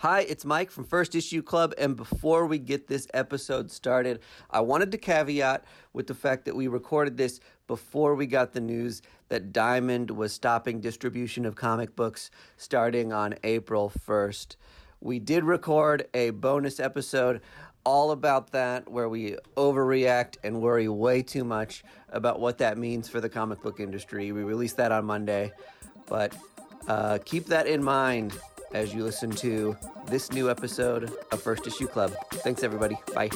Hi, it's Mike from First Issue Club. And before we get this episode started, I wanted to caveat with the fact that we recorded this before we got the news that Diamond was stopping distribution of comic books starting on April 1st. We did record a bonus episode all about that where we overreact and worry way too much about what that means for the comic book industry. We released that on Monday. But uh, keep that in mind as you listen to this new episode of First Issue Club. Thanks, everybody. Bye.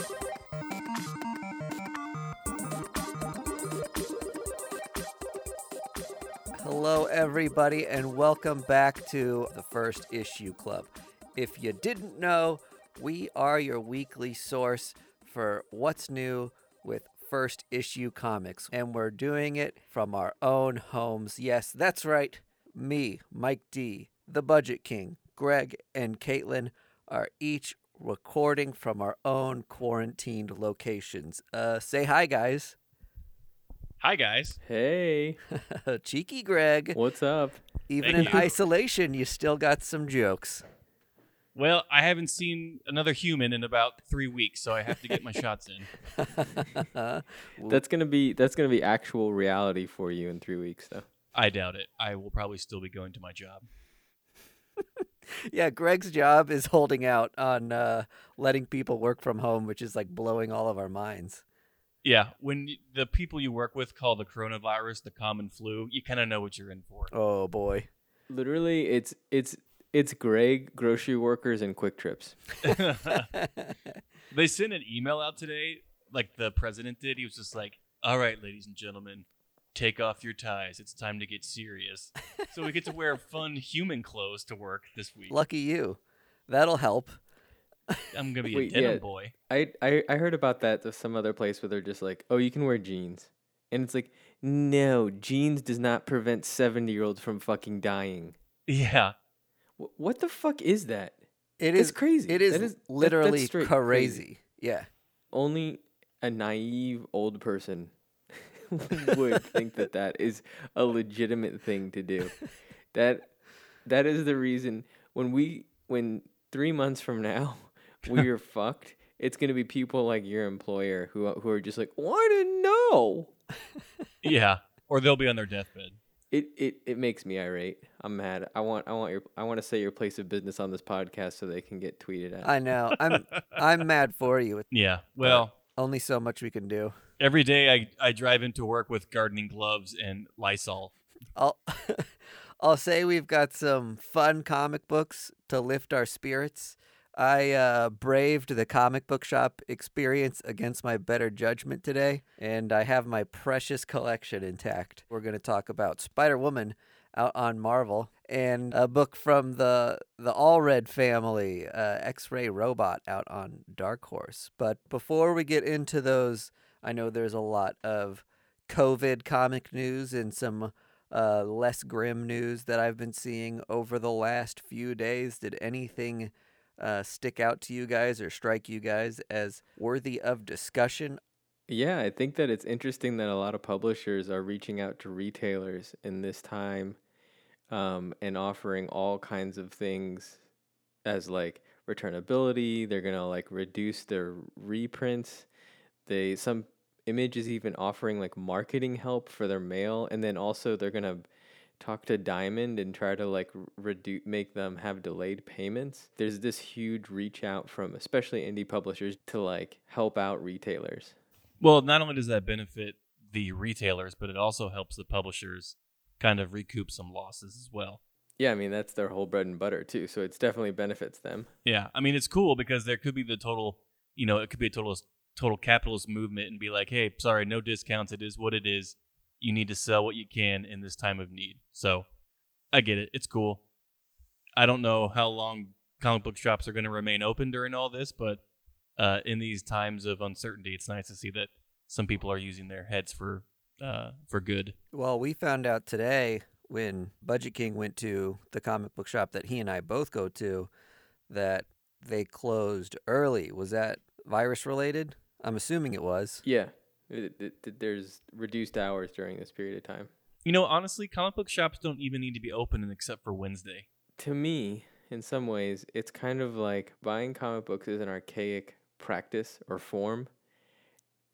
Hello, everybody, and welcome back to the First Issue Club. If you didn't know, we are your weekly source for what's new with First Issue Comics, and we're doing it from our own homes. Yes, that's right. Me, Mike D, the Budget King, Greg, and Caitlin are each recording from our own quarantined locations. Uh, say hi, guys. Hi, guys. Hey, Cheeky Greg. what's up? Even Thank in you. isolation, you still got some jokes. Well, I haven't seen another human in about three weeks, so I have to get my shots in. That's gonna be that's gonna be actual reality for you in three weeks, though. I doubt it. I will probably still be going to my job. yeah, Greg's job is holding out on uh, letting people work from home, which is like blowing all of our minds. Yeah, when y- the people you work with call the coronavirus the common flu, you kind of know what you're in for. Oh boy. Literally, it's it's it's Greg, grocery workers, and QuikTrips. they sent an email out today, like the president did. He was just like, "All right, ladies and gentlemen, take off your ties. It's time to get serious." so we get to wear fun human clothes to work this week. Lucky you. That'll help. I'm gonna be Wait, a denim yeah. boy. I, I I heard about that to some other place where they're just like, oh, you can wear jeans, and it's like, no, jeans does not prevent seventy year olds from fucking dying. Yeah, Wh- what the fuck is that? It is That's crazy. It is, That is- that- that's literally crazy. Yeah. Only a naive old person would think that that is a legitimate thing to do. That that is the reason when we when 3 months from now we are fucked, it's going to be people like your employer who who are just like, "Oh, I didn't know." yeah. Or they'll be on their deathbed. It, it it makes me irate. I'm mad. I want I want your I want to say your place of business on this podcast so they can get tweeted at. I know. I'm I'm mad for you. Yeah. Well, Only so much we can do. every day I, I drive into work with gardening gloves and Lysol. I'll I'll say we've got some fun comic books to lift our spirits. I uh, braved the comic book shop experience against my better judgment today, and I have my precious collection intact. We're going to talk about Spider Woman out on Marvel and a book from the the Allred family, uh, X Ray Robot out on Dark Horse. But before we get into those, I know there's a lot of COVID comic news and some uh, less grim news that I've been seeing over the last few days. Did anything uh, stick out to you guys or strike you guys as worthy of discussion? Yeah, I think that it's interesting that a lot of publishers are reaching out to retailers in this time um, and offering all kinds of things as like returnability. They're gonna like reduce their reprints. They some images even offering like marketing help for their mail, and then also they're gonna talk to Diamond and try to like reduce make them have delayed payments. There's this huge reach out from especially indie publishers to like help out retailers. Well, not only does that benefit the retailers, but it also helps the publishers kind of recoup some losses as well. Yeah, I mean that's their whole bread and butter too, so it's definitely benefits them. Yeah, I mean it's cool because there could be the total, you know, it could be a total total capitalist movement and be like, hey, sorry, no discounts. It is what it is. You need to sell what you can in this time of need. So, I get it. It's cool. I don't know how long comic book shops are going to remain open during all this, but uh, in these times of uncertainty, it's nice to see that some people are using their heads for uh, for good. Well, we found out today when Budget King went to the comic book shop that he and I both go to that they closed early. Was that virus related? I'm assuming it was. Yeah, it, it, it- there's reduced hours during this period of time. You know, honestly, comic book shops don't even need to be open except for Wednesday. To me, in some ways, it's kind of like buying comic books is an archaic practice or form,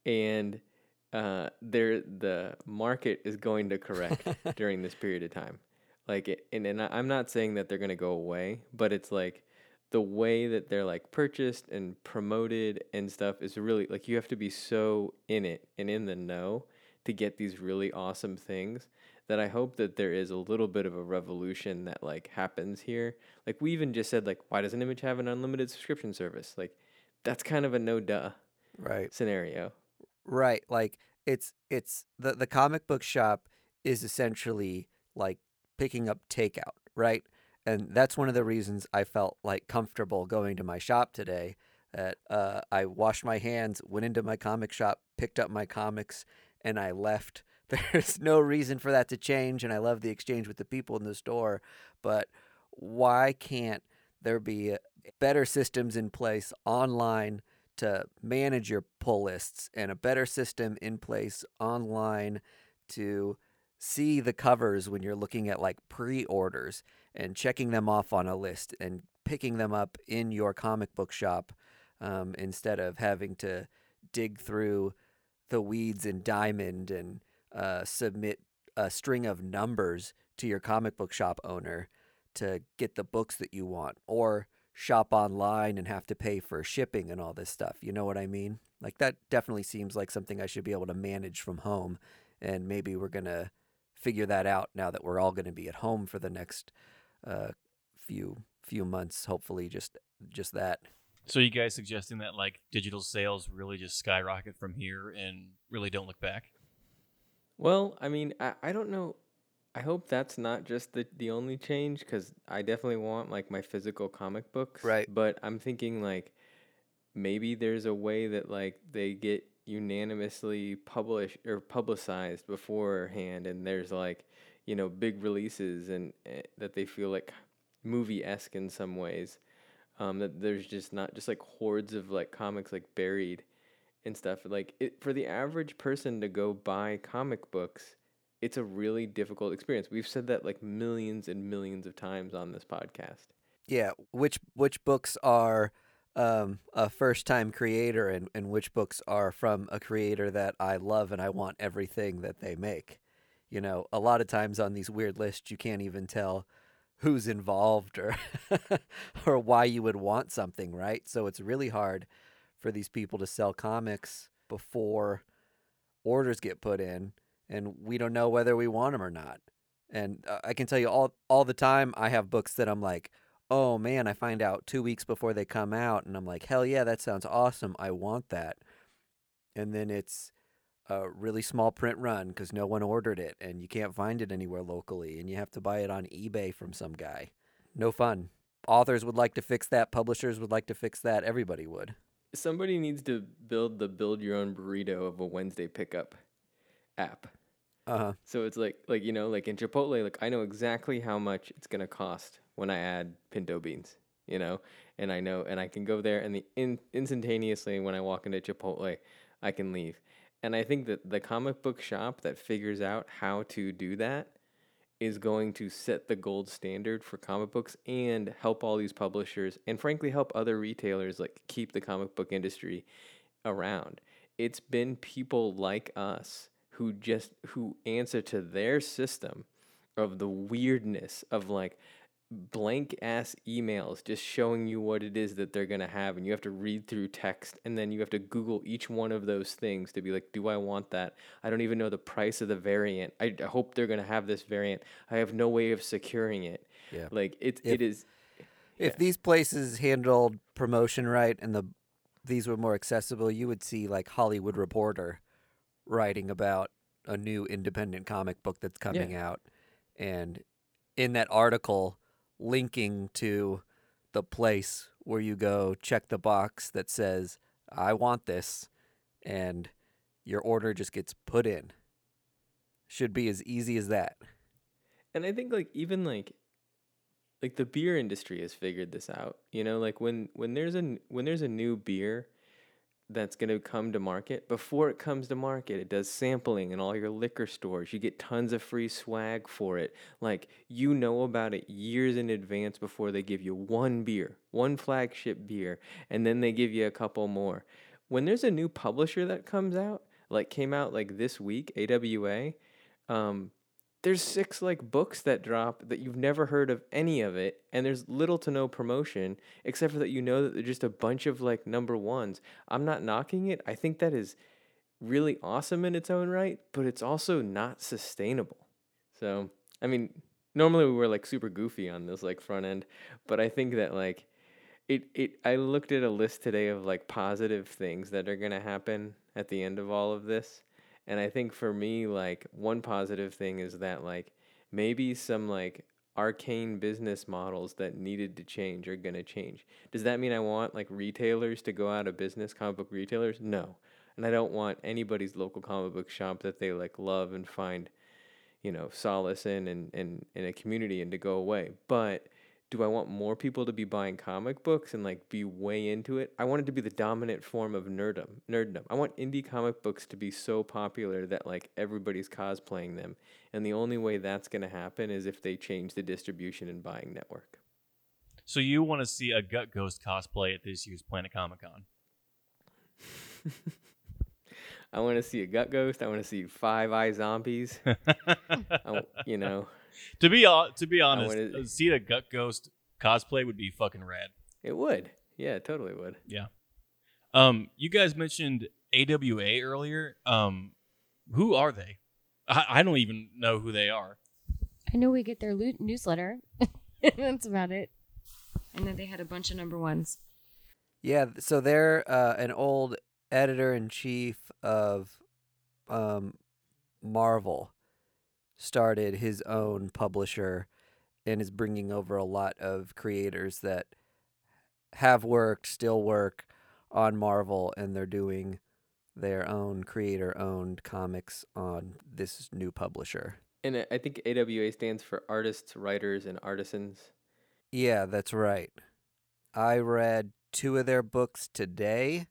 and uh, there the market is going to correct during this period of time. Like, it, and and I'm not saying that they're gonna go away, but it's like the way that they're like purchased and promoted and stuff is really like you have to be so in it and in the know to get these really awesome things that I hope that there is a little bit of a revolution that like happens here. Like we even just said like why doesn't Image have an unlimited subscription service? Like that's kind of a no duh right. scenario. Right. Like it's it's the the comic book shop is essentially like picking up takeout, right? And that's one of the reasons I felt like comfortable going to my shop today. That uh, I washed my hands, went into my comic shop, picked up my comics, and I left. There's no reason for that to change, and I love the exchange with the people in the store. But why can't there be better systems in place online to manage your pull lists and a better system in place online to see the covers when you're looking at like pre-orders and checking them off on a list and picking them up in your comic book shop um, instead of having to dig through the weeds and diamond and uh, submit a string of numbers to your comic book shop owner to get the books that you want or shop online and have to pay for shipping and all this stuff. You know what I mean? Like that definitely seems like something I should be able to manage from home. And maybe we're going to figure that out now that we're all going to be at home for the next uh, few few months. Hopefully, just just that. So you guys suggesting that like digital sales really just skyrocket from here and really don't look back? Well, I mean, I, I don't know. I hope that's not just the, the only change because I definitely want like my physical comic books. Right. But I'm thinking like maybe there's a way that like they get unanimously published or publicized beforehand and there's like, you know, big releases and uh, that they feel like movie esque in some ways. Um, that there's just not just like hordes of like comics like buried and stuff. Like it, for the average person to go buy comic books, it's a really difficult experience. We've said that like millions and millions of times on this podcast. Yeah, which which books are um, a first time creator and, and which books are from a creator that I love and I want everything that they make. You know, a lot of times on these weird lists you can't even tell who's involved or or why you would want something, right? So it's really hard for these people to sell comics before orders get put in and we don't know whether we want them or not. And uh, I can tell you all all the time I have books that I'm like, "Oh man, I find out 2 weeks before they come out and I'm like, "Hell yeah, that sounds awesome. I want that." And then it's a really small print run cuz no one ordered it and you can't find it anywhere locally and you have to buy it on eBay from some guy. No fun. Authors would like to fix that, publishers would like to fix that, everybody would. Somebody needs to build the build your own burrito of a Wednesday pickup app. Uh-huh. So it's like like you know like in Chipotle like I know exactly how much it's gonna cost when I add pinto beans, you know, and I know and I can go there and the in, instantaneously when I walk into Chipotle, I can leave. And I think that the comic book shop that figures out how to do that is going to set the gold standard for comic books and help all these publishers and frankly help other retailers like keep the comic book industry around. It's been people like us who just who answer to their system of the weirdness of like blank ass emails just showing you what it is that they're going to have and you have to read through text and then you have to google each one of those things to be like do i want that i don't even know the price of the variant i, I hope they're going to have this variant i have no way of securing it Yeah. like it, If- it is If Yeah. these places handled promotion right and the these were more accessible, you would see like Hollywood Reporter writing about a new independent comic book that's coming out and in that article linking to the place where you go check the box that says I want this and your order just gets put in. Should be as easy as that. And I think like even like like the beer industry has figured this out. You know, like when when there's a when there's a new beer, that's going to come to market. Before it comes to market, it does sampling in all your liquor stores. You get tons of free swag for it. Like you know about it years in advance before they give you one beer, one flagship beer, and then they give you a couple more. When there's a new publisher that comes out, like came out like this week, AWA, um, there's six like books that drop that you've never heard of any of it and there's little to no promotion except for that you know that they're just a bunch of like number ones. I'm not knocking it. I think that is really awesome in its own right but it's also not sustainable. So i mean normally we were like super goofy on this like front end but i think that like it it i looked at a list today of like positive things that are going to happen at the end of all of this and I think for me, like one positive thing is that like maybe some like arcane business models that needed to change are gonna change. Does that mean I want like retailers to go out of business, comic book retailers? No. And I don't want anybody's local comic book shop that they like love and find, you know, solace in and and, in a community and to go away. But do I want more people to be buying comic books and like be way into it? I want it to be the dominant form of nerddom. Nerddom. I want indie comic books to be so popular that like everybody's cosplaying them. And the only way that's going to happen is if they change the distribution and buying network. So you want to see a Gut Ghost cosplay at this year's Planet Comic Con? I want to see a Gut Ghost. I want to see Five Eye Zombies. I, you know, to be uh, to be honest, wanna- see a Gut Ghost cosplay would be fucking rad. it would. Yeah, it totally would. Yeah. Um, you guys mentioned AWA earlier. Um, who are they? I, I don't even know who they are. I know we get their lo- newsletter. That's about it. And then they had a bunch of number ones. Yeah, so they're uh, an old editor in chief of um, Marvel, started his own publisher, and is bringing over a lot of creators that have worked, still work on Marvel, and they're doing their own creator owned comics on this new publisher. And I- I think AWA stands for artists, writers, and artisans. Yeah, that's right. I read two of their books today.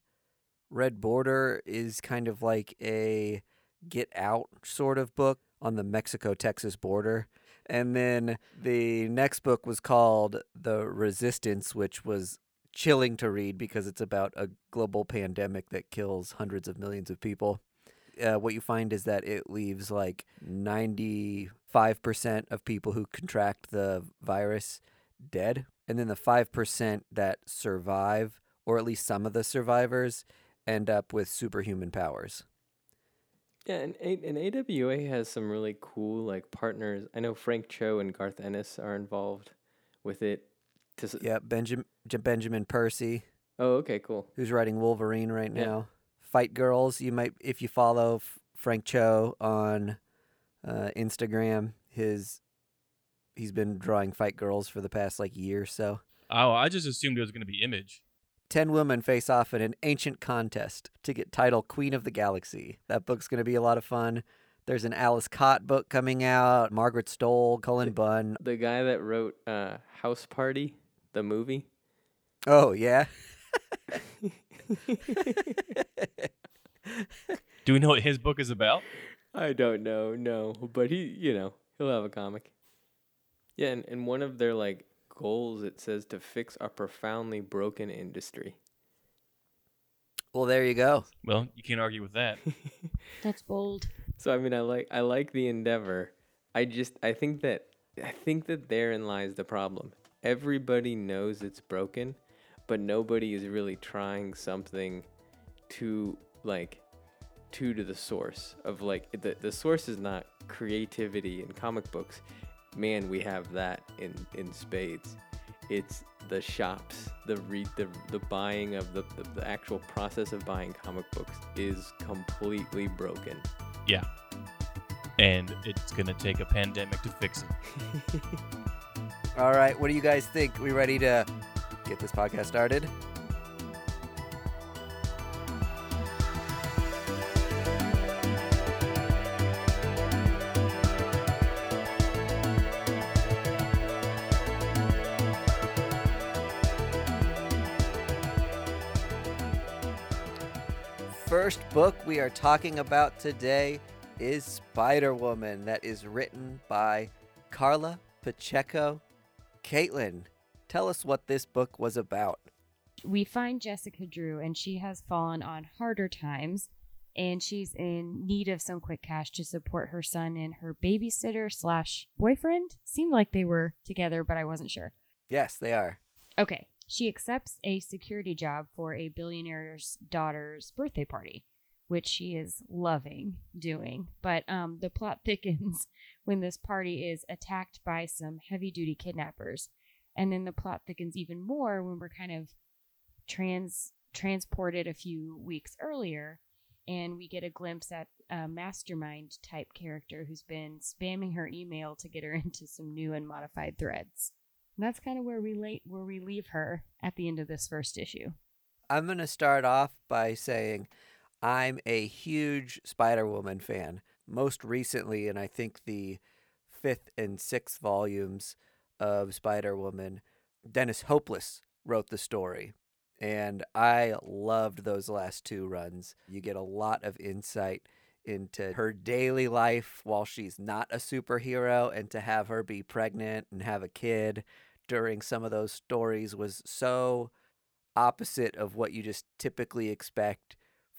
Red Border is kind of like a get out sort of book on the Mexico Texas border. And then the next book was called The Resistance, which was chilling to read because it's about a global pandemic that kills hundreds of millions of people. Uh, what you find is that it leaves like 95% of people who contract the virus dead. And then the 5% that survive, or at least some of the survivors, end up with superhuman powers. Yeah, and, A- and AWA has some really cool like partners. I know Frank Cho and Garth Ennis are involved with it. To s- Yeah, Benjamin Benjamin Percy, Oh, okay, cool. who's writing Wolverine right Yeah. now. Fight Girls, you might if you follow F- Frank Cho on uh, Instagram, his he's been drawing Fight Girls for the past like year or so. Oh, I just assumed it was going to be Image. Ten women face off in an ancient contest to get title Queen of the Galaxy. That book's going to be a lot of fun. There's an Alice Cott book coming out. Margaret Stohl, Cullen Bunn. The guy that wrote uh, House Party, the movie. Oh yeah. Do we know what his book is about? I don't know, no, but he, you know, he'll have a comic. Yeah, and, and one of their like goals it says to fix a profoundly broken industry. well, there you go. Well, you can't argue with that. That's bold. So I mean, I like I like the endeavor. I just I think that I think that therein lies the problem. Everybody knows it's broken, but nobody is really trying something to like to to the source of like the the source is not creativity in comic books. Man, we have that in in spades. It's the shops, the re- the the buying of the, the the actual process of buying comic books is completely broken. Yeah. And it's going to take a pandemic to fix it. All right, what do you guys think? We ready to get this podcast started? First book we are talking about today is Spider Woman, that is written by Karla Pacheco. Caitlin, tell us what this book was about. We find Jessica Drew, and she has fallen on harder times, and she's in need of some quick cash to support her son and her babysitter slash boyfriend. Seemed like they were together, but I wasn't sure. Yes, they are. Okay. She accepts a security job for a billionaire's daughter's birthday party, which she is loving doing. But um, the plot thickens when this party is attacked by some heavy duty kidnappers. And then the plot thickens even more when we're kind of trans transported a few weeks earlier and we get a glimpse at a mastermind type character who's been spamming her email to get her into some new and modified threads. And that's kind of where we late where we leave her at the end of this first issue. I'm going to start off by saying I'm a huge Spider Woman fan. Most recently, and I think the fifth and sixth volumes of Spider Woman, Dennis Hopeless wrote the story. And I loved those last two runs. You get a lot of insight into her daily life while she's not a superhero, and to have her be pregnant and have a kid during some of those stories was so opposite of what you just typically expect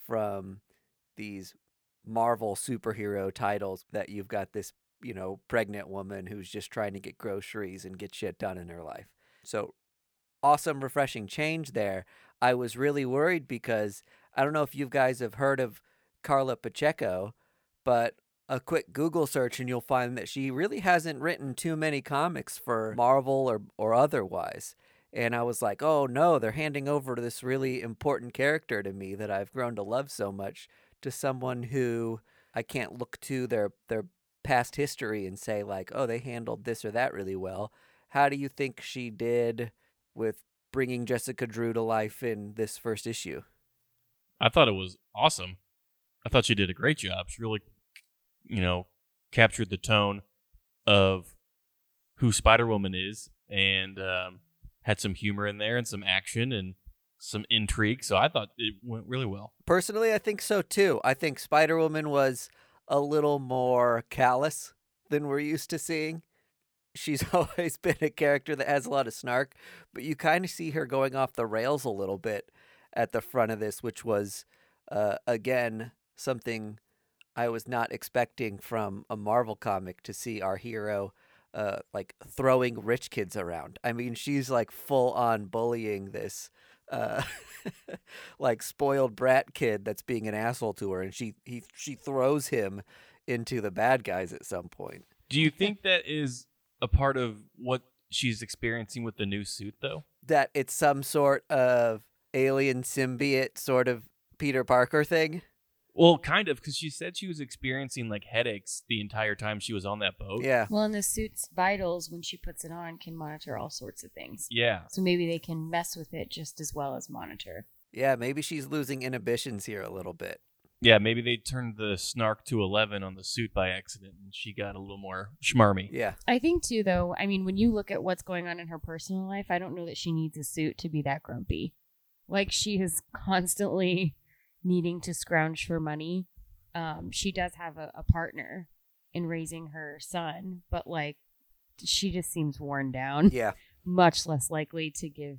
from these Marvel superhero titles that you've got this, you know, pregnant woman who's just trying to get groceries and get shit done in her life. So awesome, refreshing change there. I was really worried because I don't know if you guys have heard of Karla Pacheco, but a quick Google search and you'll find that she really hasn't written too many comics for Marvel or, or otherwise. And I was like, oh no, they're handing over this really important character to me that I've grown to love so much to someone who I can't look to their their past history and say like, oh, they handled this or that really well. How do you think she did with bringing Jessica Drew to life in this first issue? I thought it was awesome. I thought she did a great job. She really, you know, captured the tone of who Spider Woman is and um, had some humor in there and some action and some intrigue. So I thought it went really well. Personally, I think so too. I think Spider Woman was a little more callous than we're used to seeing. She's always been a character that has a lot of snark, but you kind of see her going off the rails a little bit at the front of this, which was, uh, again, something I was not expecting from a Marvel comic to see our hero. Uh, like throwing rich kids around. I mean, she's like full on bullying this uh, like spoiled brat kid that's being an asshole to her, and she he she throws him into the bad guys at some point. Do you think that is a part of what she's experiencing with the new suit, though? That it's some sort of alien symbiote sort of Peter Parker thing. Well, kind of, because she said she was experiencing like headaches the entire time she was on that boat. Yeah. Well, and the suit's vitals, when she puts it on, can monitor all sorts of things. Yeah. So maybe they can mess with it just as well as monitor. Yeah, maybe she's losing inhibitions here a little bit. Yeah, maybe they turned the snark to 11 on the suit by accident and she got a little more schmarmy. Yeah. I think too, though. I mean, when you look at what's going on in her personal life, I don't know that she needs a suit to be that grumpy. Like she is constantly needing to scrounge for money. Um, she does have a, a partner in raising her son, but like she just seems worn down. Yeah. Much less likely to give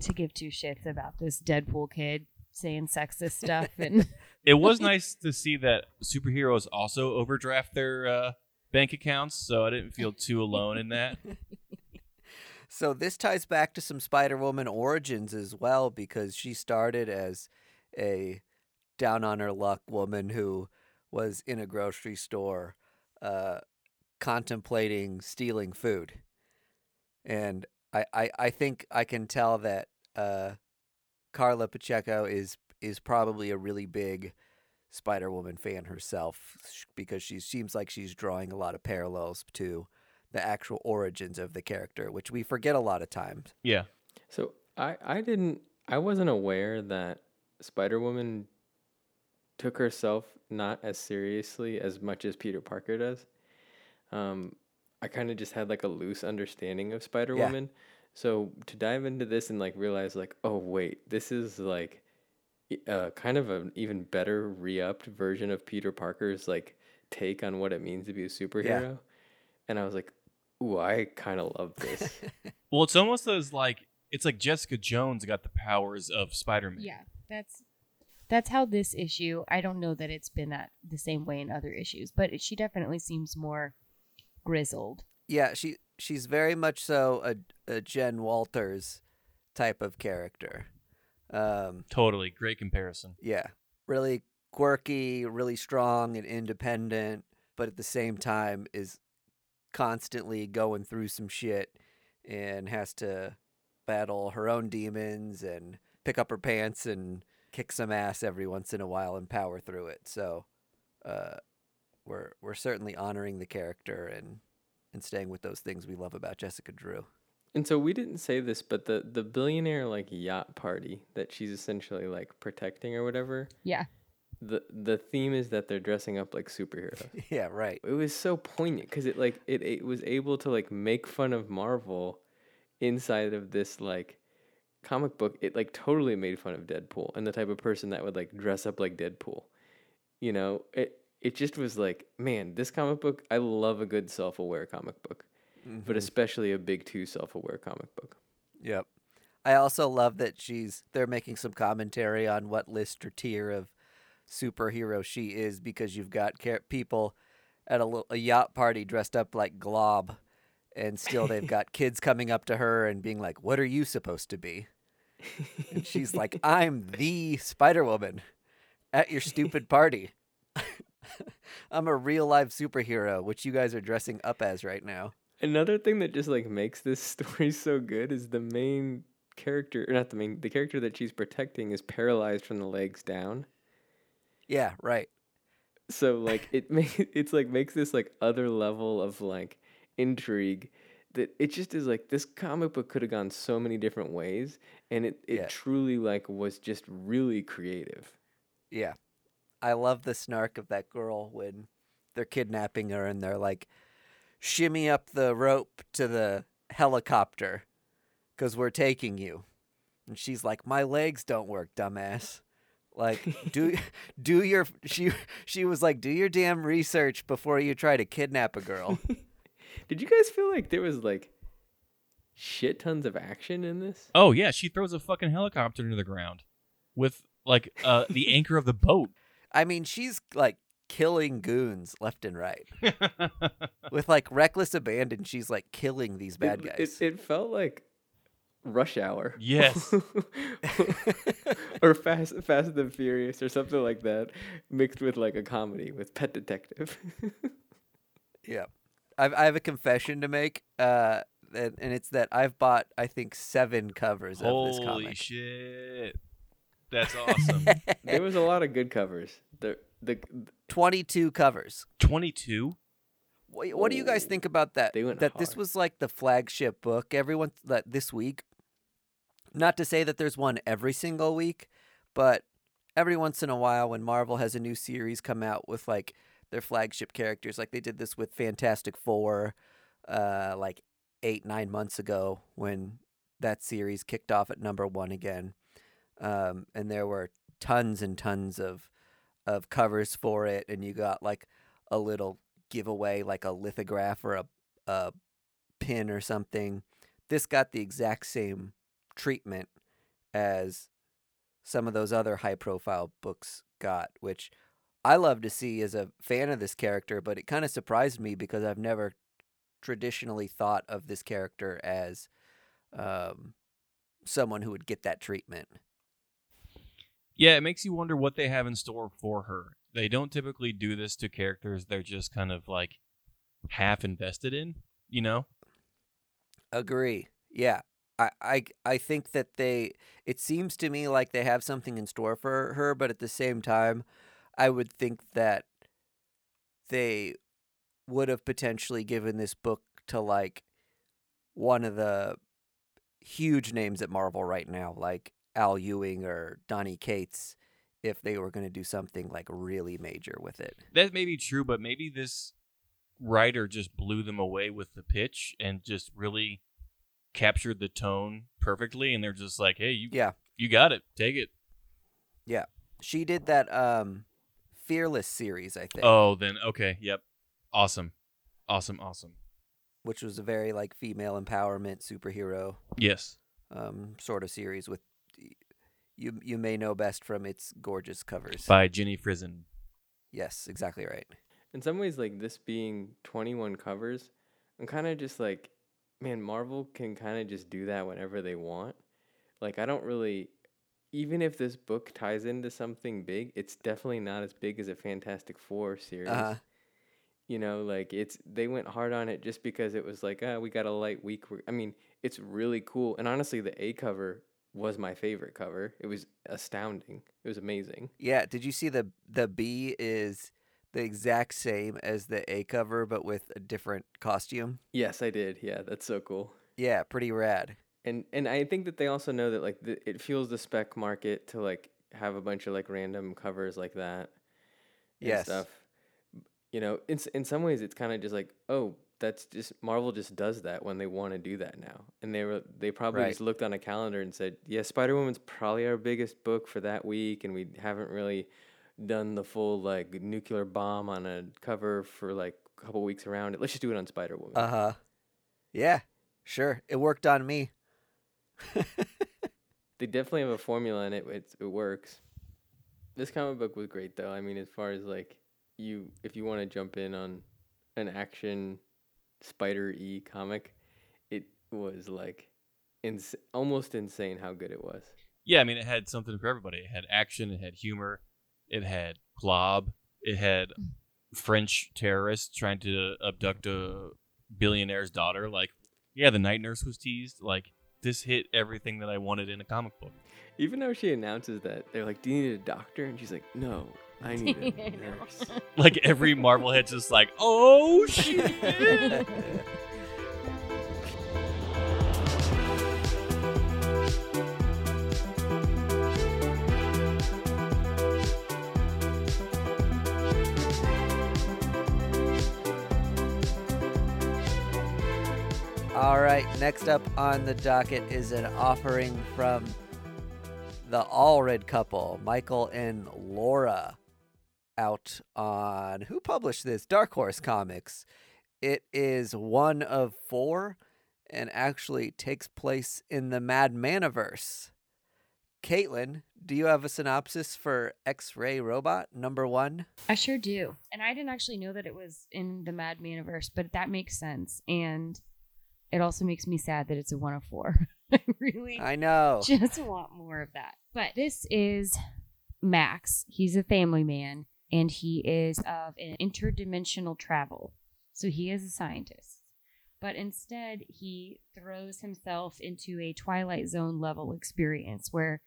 to give two shits about this Deadpool kid saying sexist stuff and It was nice to see that superheroes also overdraft their uh, bank accounts, so I didn't feel too alone in that. So this ties back to some Spider Woman origins as well because she started as a down on her luck woman who was in a grocery store uh, contemplating stealing food. And I, I, I think I can tell that uh, Karla Pacheco is is probably a really big Spider Woman fan herself because she seems like she's drawing a lot of parallels to the actual origins of the character, which we forget a lot of times. Yeah. So I I didn't I wasn't aware that Spider Woman took herself not as seriously as much as Peter Parker does. Um, I kind of just had like a loose understanding of Spider Woman. So to dive into this and like realize like, oh wait, this is like uh, kind of an even better re-upped version of Peter Parker's like take on what it means to be a superhero. And I was like, ooh, I kind of love this. Well, it's almost as like it's like Jessica Jones got the powers of Spider-Man. Yeah, that's that's how this issue. I don't know that it's been that the same way in other issues, but it, she definitely seems more grizzled. yeah, she she's very much so a, a Jen Walters type of character. Um, Totally. Great comparison. yeah, really quirky, really strong and independent, but at the same time is constantly going through some shit and has to battle her own demons and pick up her pants and kick some ass every once in a while and power through it. So, uh, we're we're certainly honoring the character and and staying with those things we love about Jessica Drew. And so we didn't say this, but the the billionaire like yacht party that she's essentially like protecting or whatever. Yeah, The the theme is that they're dressing up like superheroes. yeah, right. it was so poignant because it like it, it was able to like make fun of Marvel inside of this like comic book. It like totally made fun of Deadpool and the type of person that would like dress up like Deadpool. You know, it it just was like, man, this comic book. I love a good self aware comic book, but Mhm. especially a big two self aware comic book. Yep. I also love that she's they're making some commentary on what list or tier of superhero she is because you've got car- people at a, little, a yacht party dressed up like Glob, and still they've got kids coming up to her and being like, "What are you supposed to be?" And she's like, "I'm the Spider Woman at your stupid party. I'm a real live superhero, which you guys are dressing up as right now." Another thing that just like makes this story so good is the main character, or not the main, the character that she's protecting is paralyzed from the legs down. Yeah, right. so like it makes it's like makes this like other level of like intrigue that it just is like this comic book could have gone so many different ways and it it Yeah. truly like was just really creative Yeah. I love the snark of that girl when they're kidnapping her and they're like, shimmy up the rope to the helicopter because we're taking you. And she's like, my legs don't work, dumbass. Like, do do your she she was like, do your damn research before you try to kidnap a girl. did you guys feel like there was like shit tons of action in this Oh yeah, she throws a fucking helicopter into the ground with like uh the anchor of the boat. I mean, she's like killing goons left and right with like reckless abandon. She's like killing these bad it, guys. it, it felt like rush hour Yes. or fast fast and furious or something like that mixed with like a comedy with pet detective Yeah. I've, I have a confession to make, uh, and, and it's that I've bought, I think, seven covers of this comic. Holy shit. That's awesome. there was a lot of good covers. The the 22 covers. 22? What, what do you guys think about that? they went that this was like the flagship book. Everyone that this week. Not to say that there's one every single week, but every once in a while when Marvel has a new series come out with like their flagship characters, like they did this with Fantastic Four, uh, like eight nine months ago when that series kicked off at number one again, um, and there were tons and tons of of covers for it, and you got like a little giveaway, like a lithograph or a a pin or something. This got the exact same treatment as some of those other high profile books got, which I love to see as a fan of this character, but it kind of surprised me because I've never traditionally thought of this character as um, someone who would get that treatment. Yeah, it makes you wonder what they have in store for her. They don't typically do this to characters they're just kind of like half invested in, you know? Agree. Yeah. I, I I think that they it seems to me like they have something in store for her, but at the same time, I would think that they would have potentially given this book to like one of the huge names at Marvel right now, like Al Ewing or Donny Cates, if they were going to do something like really major with it. That may be true, but maybe this writer just blew them away with the pitch and just really captured the tone perfectly and they're just like, "Hey, you Yeah. you got it. Take it." Yeah. She did that um Fearless series, I think, Oh, then okay, yep, awesome, awesome, awesome. which was a very like female empowerment superhero Yes, um sort of series with you you may know best from its gorgeous covers. by Jenny Frison. yes, exactly right. In some ways, like this being 21 covers, I'm kind of just like, man, Marvel can kind of just do that whenever they want. Like, I don't really, even if this book ties into something big, it's definitely not as big as a Fantastic Four series. Uh-huh. You know, like it's they went hard on it just because it was like, ah, we got a light week. I mean, it's really cool. And honestly, the A cover was my favorite cover. It was astounding. It was amazing. Yeah, did you see the the B is the exact same as the A cover but with a different costume? Yes, I did. Yeah, that's so cool. Yeah, pretty rad. And and I think that they also know that like the, it fuels the spec market to like have a bunch of like random covers like that and Yes. stuff. You know, in in some ways it's kind of just like oh that's just Marvel just does that when they want to do that now, and they were they probably Right. just looked on a calendar and said yeah Spider Woman's probably our biggest book for that week, and we haven't really done the full like nuclear bomb on a cover for like a couple weeks around it. Let's just do it on Spider Woman. Uh-huh. Yeah, sure. It worked on me. They definitely have a formula and it it's, it works. This comic book was great though. I mean, as far as like you, if you want to jump in on an action Spider E comic, it was like ins- almost insane how good it was. Yeah, I mean, it had something for everybody. It had action, it had humor, it had glob, it had mm. French terrorists trying to abduct a billionaire's daughter. Like, yeah, the night nurse was teased. Like, this hit everything that I wanted in a comic book. Even though she announces that they're like, "Do you need a doctor?" and she's like, "No, I need a nurse." Like every Marvel head's just like, oh shit. All right, next up on the docket is an offering from the Allred couple, Michael and Laura, out on who published this? Dark Horse Comics. It is one of four and actually takes place in the Mad Maniverse. Caitlin, do you have a synopsis for X Ray Robot number one? I sure do. And I didn't actually know that it was in the Mad Maniverse, but that makes sense. And it also makes me sad that it's a 104. I really I know. just want more of that. But this is Max. He's a family man and he is of an interdimensional travel. So he is a scientist. But instead, he throws himself into a Twilight Zone level experience where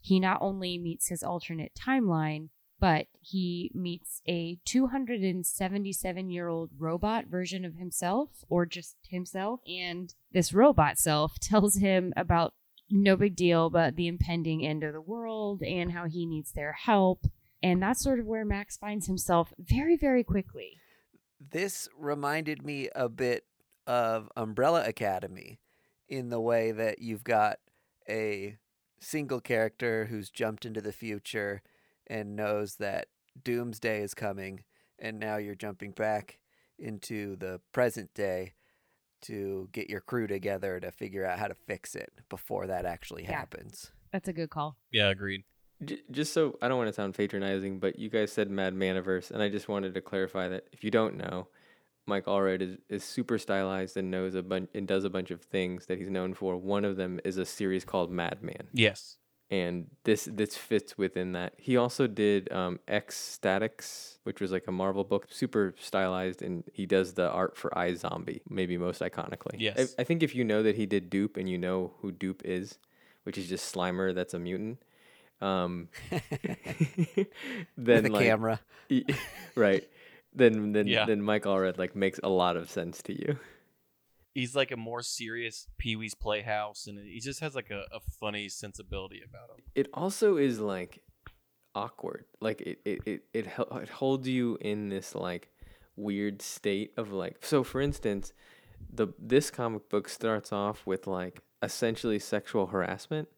he not only meets his alternate timeline, but he meets a 277 year old robot version of himself, or just himself. And this robot self tells him about no big deal, but the impending end of the world and how he needs their help. And that's sort of where Max finds himself very, very quickly. this reminded me a bit of Umbrella Academy in the way that you've got a single character who's jumped into the future and knows that doomsday is coming and now you're jumping back into the present day to get your crew together to figure out how to fix it before that actually Yeah. happens. That's a good call. yeah, agreed. J- just so I don't want to sound patronizing, but you guys said Mad Maniverse, and I just wanted to clarify that if you don't know, Mike Allred is, is super stylized and knows a bunch and does a bunch of things that he's known for. One of them is a series called Madman, Yes. And this this fits within that. He also did um, X-Statix, which was like a Marvel book, super stylized, and he does the art for iZombie, maybe most iconically. Yes. I, I think if you know that he did Doop and you know who Doop is, which is just Slimer that's a mutant. Um, then With a like, camera. right then then Yeah. then mike allred like makes a lot of sense to you He's like a more serious Pee Wee's Playhouse, and he just has like a, a funny sensibility about him. it also is like awkward like it it it, it, it holds you in this like weird state of like so for instance the this comic book starts off with like essentially sexual harassment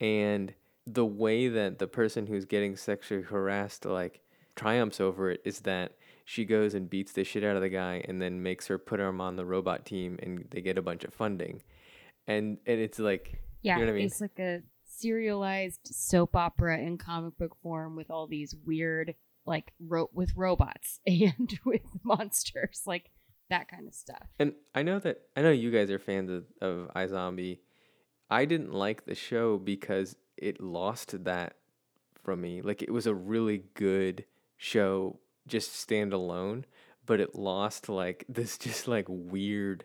and the way that the person who's getting sexually harassed like triumphs over it is that she goes and beats the shit out of the guy and then makes her put him on the robot team and they get a bunch of funding. And and it's like Yeah, know what I mean? it's like a serialized soap opera in comic book form with all these weird, like, ro- with robots and with monsters, like that kind of stuff. And I know that I know you guys are fans of, of iZombie. I didn't like the show because it lost that from me. Like it was a really good show just stand alone, but it lost like this just like weirdness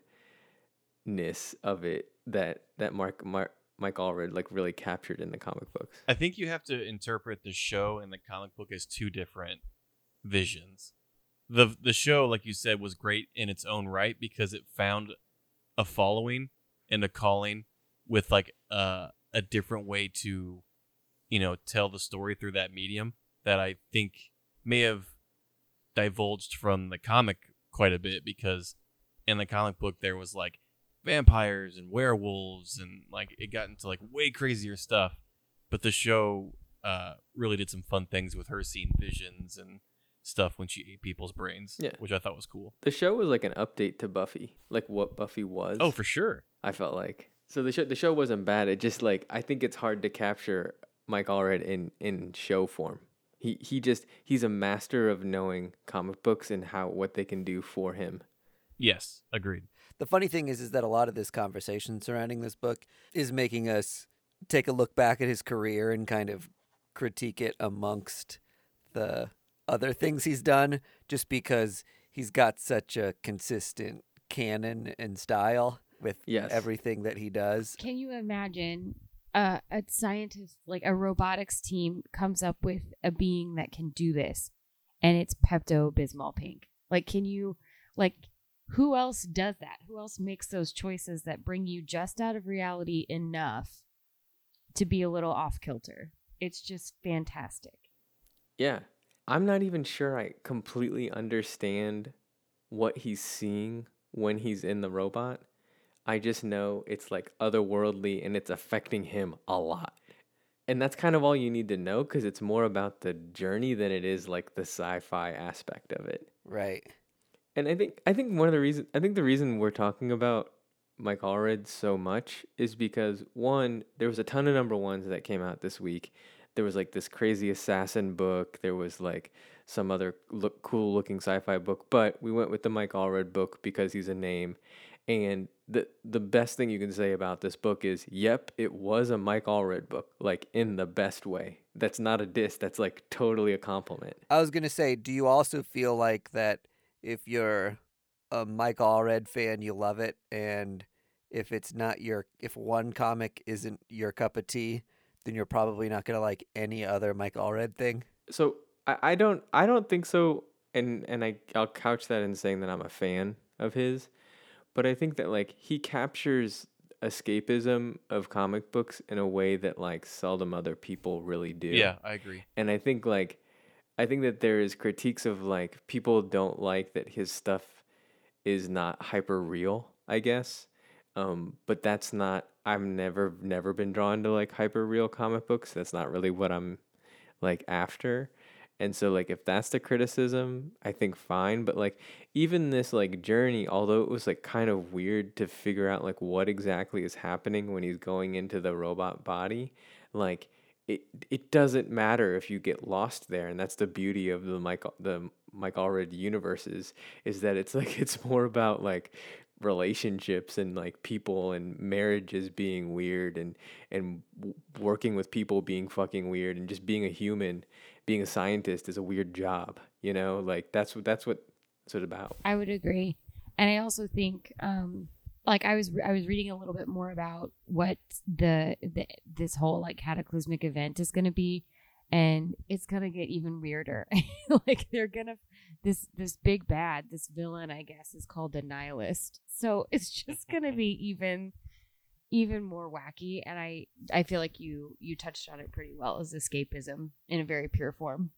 of it that that Mark Mark Mike Allred like really captured in the comic books. I think you have to interpret the show and the comic book as two different visions. The the show, like you said, was great in its own right because it found a following and a calling with like uh, a different way to, you know, tell the story through that medium that I think may have divulged from the comic quite a bit because in the comic book there was like vampires and werewolves and like it got into like way crazier stuff but the show uh really did some fun things with her seeing visions and stuff when she ate people's brains Yeah. which i thought was cool The show was like an update to Buffy, like what Buffy was. oh for sure I felt like so the show the show wasn't bad. It just like I think it's hard to capture Mike Allred in in show form. He he just he's a master of knowing comic books and how what they can do for him. yes agreed The funny thing is, is that a lot of this conversation surrounding this book is making us take a look back at his career and kind of critique it amongst the other things he's done, just because he's got such a consistent canon and style with Yes. everything that he does. Can you imagine uh, a scientist, like a robotics team, comes up with a being that can do this, and it's Pepto Bismol Pink? Like, can you, like, who else does that? Who else makes those choices that bring you just out of reality enough to be a little off kilter? It's just fantastic. Yeah. I'm not even sure I completely understand what he's seeing when he's in the robot. I just know it's like otherworldly and it's affecting him a lot. And that's kind of all you need to know because it's more about the journey than it is like the sci-fi aspect of it. Right. And I think I think one of the reasons I think the reason we're talking about Mike Allred so much is because one, there was a ton of number ones that came out this week. There was like this crazy assassin book. There was like some other look cool looking sci-fi book, but we went with the Mike Allred book because he's a name. And the the best thing you can say about this book is, yep, it was a Mike Allred book, like in the best way. That's not a diss. That's like totally a compliment. I was gonna say, do you also feel like that if you're a Mike Allred fan, you love it, and if it's not your, if one comic isn't your cup of tea, then you're probably not gonna like any other Mike Allred thing. so I, I don't I don't think so and and I I'll couch that in saying that I'm a fan of his but I think that like he captures escapism of comic books in a way that like seldom other people really do. yeah i agree And I think like I think that there is critiques of like people don't like that his stuff is not hyper real, I guess. Um, but that's not I've never never been drawn to like hyper real comic books. That's not really what I'm like after. And so like if that's the criticism, I think fine, but like even this like journey, although it was like kind of weird to figure out like what exactly is happening when he's going into the robot body, like it it doesn't matter if you get lost there and that's the beauty of the Mike the Mike Allred universes is that it's like it's more about like relationships and like people and marriages being weird and and working with people being fucking weird and just being a human being a scientist is a weird job you know? Like that's what that's what it's about. I would agree, and I also think, um, like I was I was reading a little bit more about what the, the this whole like cataclysmic event is going to be, and it's gonna get even weirder. like they're gonna this this big bad this villain I guess is called the nihilist, so it's just gonna be even even more wacky. And I I feel like you you touched on it pretty well as escapism in a very pure form.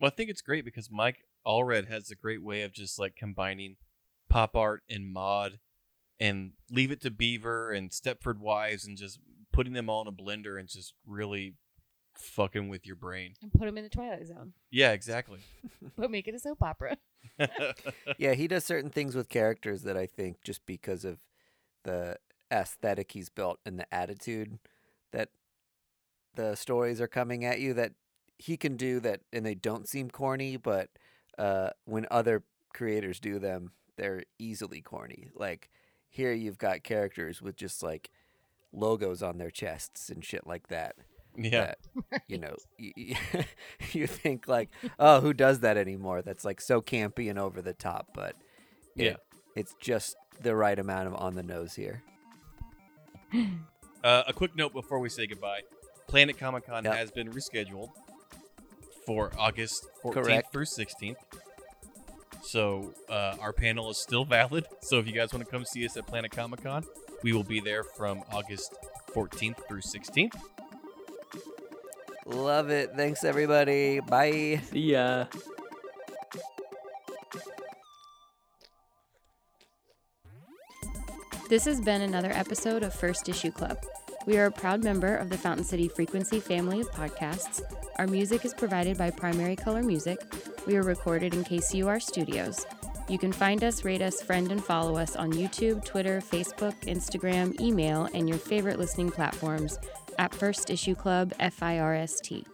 Well, I think it's great because Mike Allred has a great way of just like combining pop art and mod and leave it to Beaver and Stepford Wives and just putting them all in a blender and just really fucking with your brain. And put him in the Twilight Zone, Yeah, exactly. but make it a soap opera. yeah, he does certain things with characters that I think just because of the aesthetic he's built and the attitude that the stories are coming at you that he can do that and they don't seem corny, but uh, when other creators do them, they're easily corny. Like here you've got characters with just like logos on their chests and shit like that. yeah. that, you know, you, you think like, oh, who does that anymore? That's like so campy and over the top, but it- Yeah. it's just the right amount of on the nose here. Uh, a quick note before we say goodbye: Planet Comic Con Yep. has been rescheduled for August 14th Correct. through 16th. So uh, our panel is still valid. So if you guys want to come see us at Planet Comic Con, we will be there from August 14th through 16th. Love it. Thanks everybody. Bye. See ya. This has been another episode of First Issue Club. We are a proud member of the Fountain City Frequency family of podcasts. Our music is provided by Primary Color Music. We are recorded in KCUR Studios. You can find us, rate us, friend, and follow us on YouTube, Twitter, Facebook, Instagram, email, and your favorite listening platforms at First Issue Club FIRST.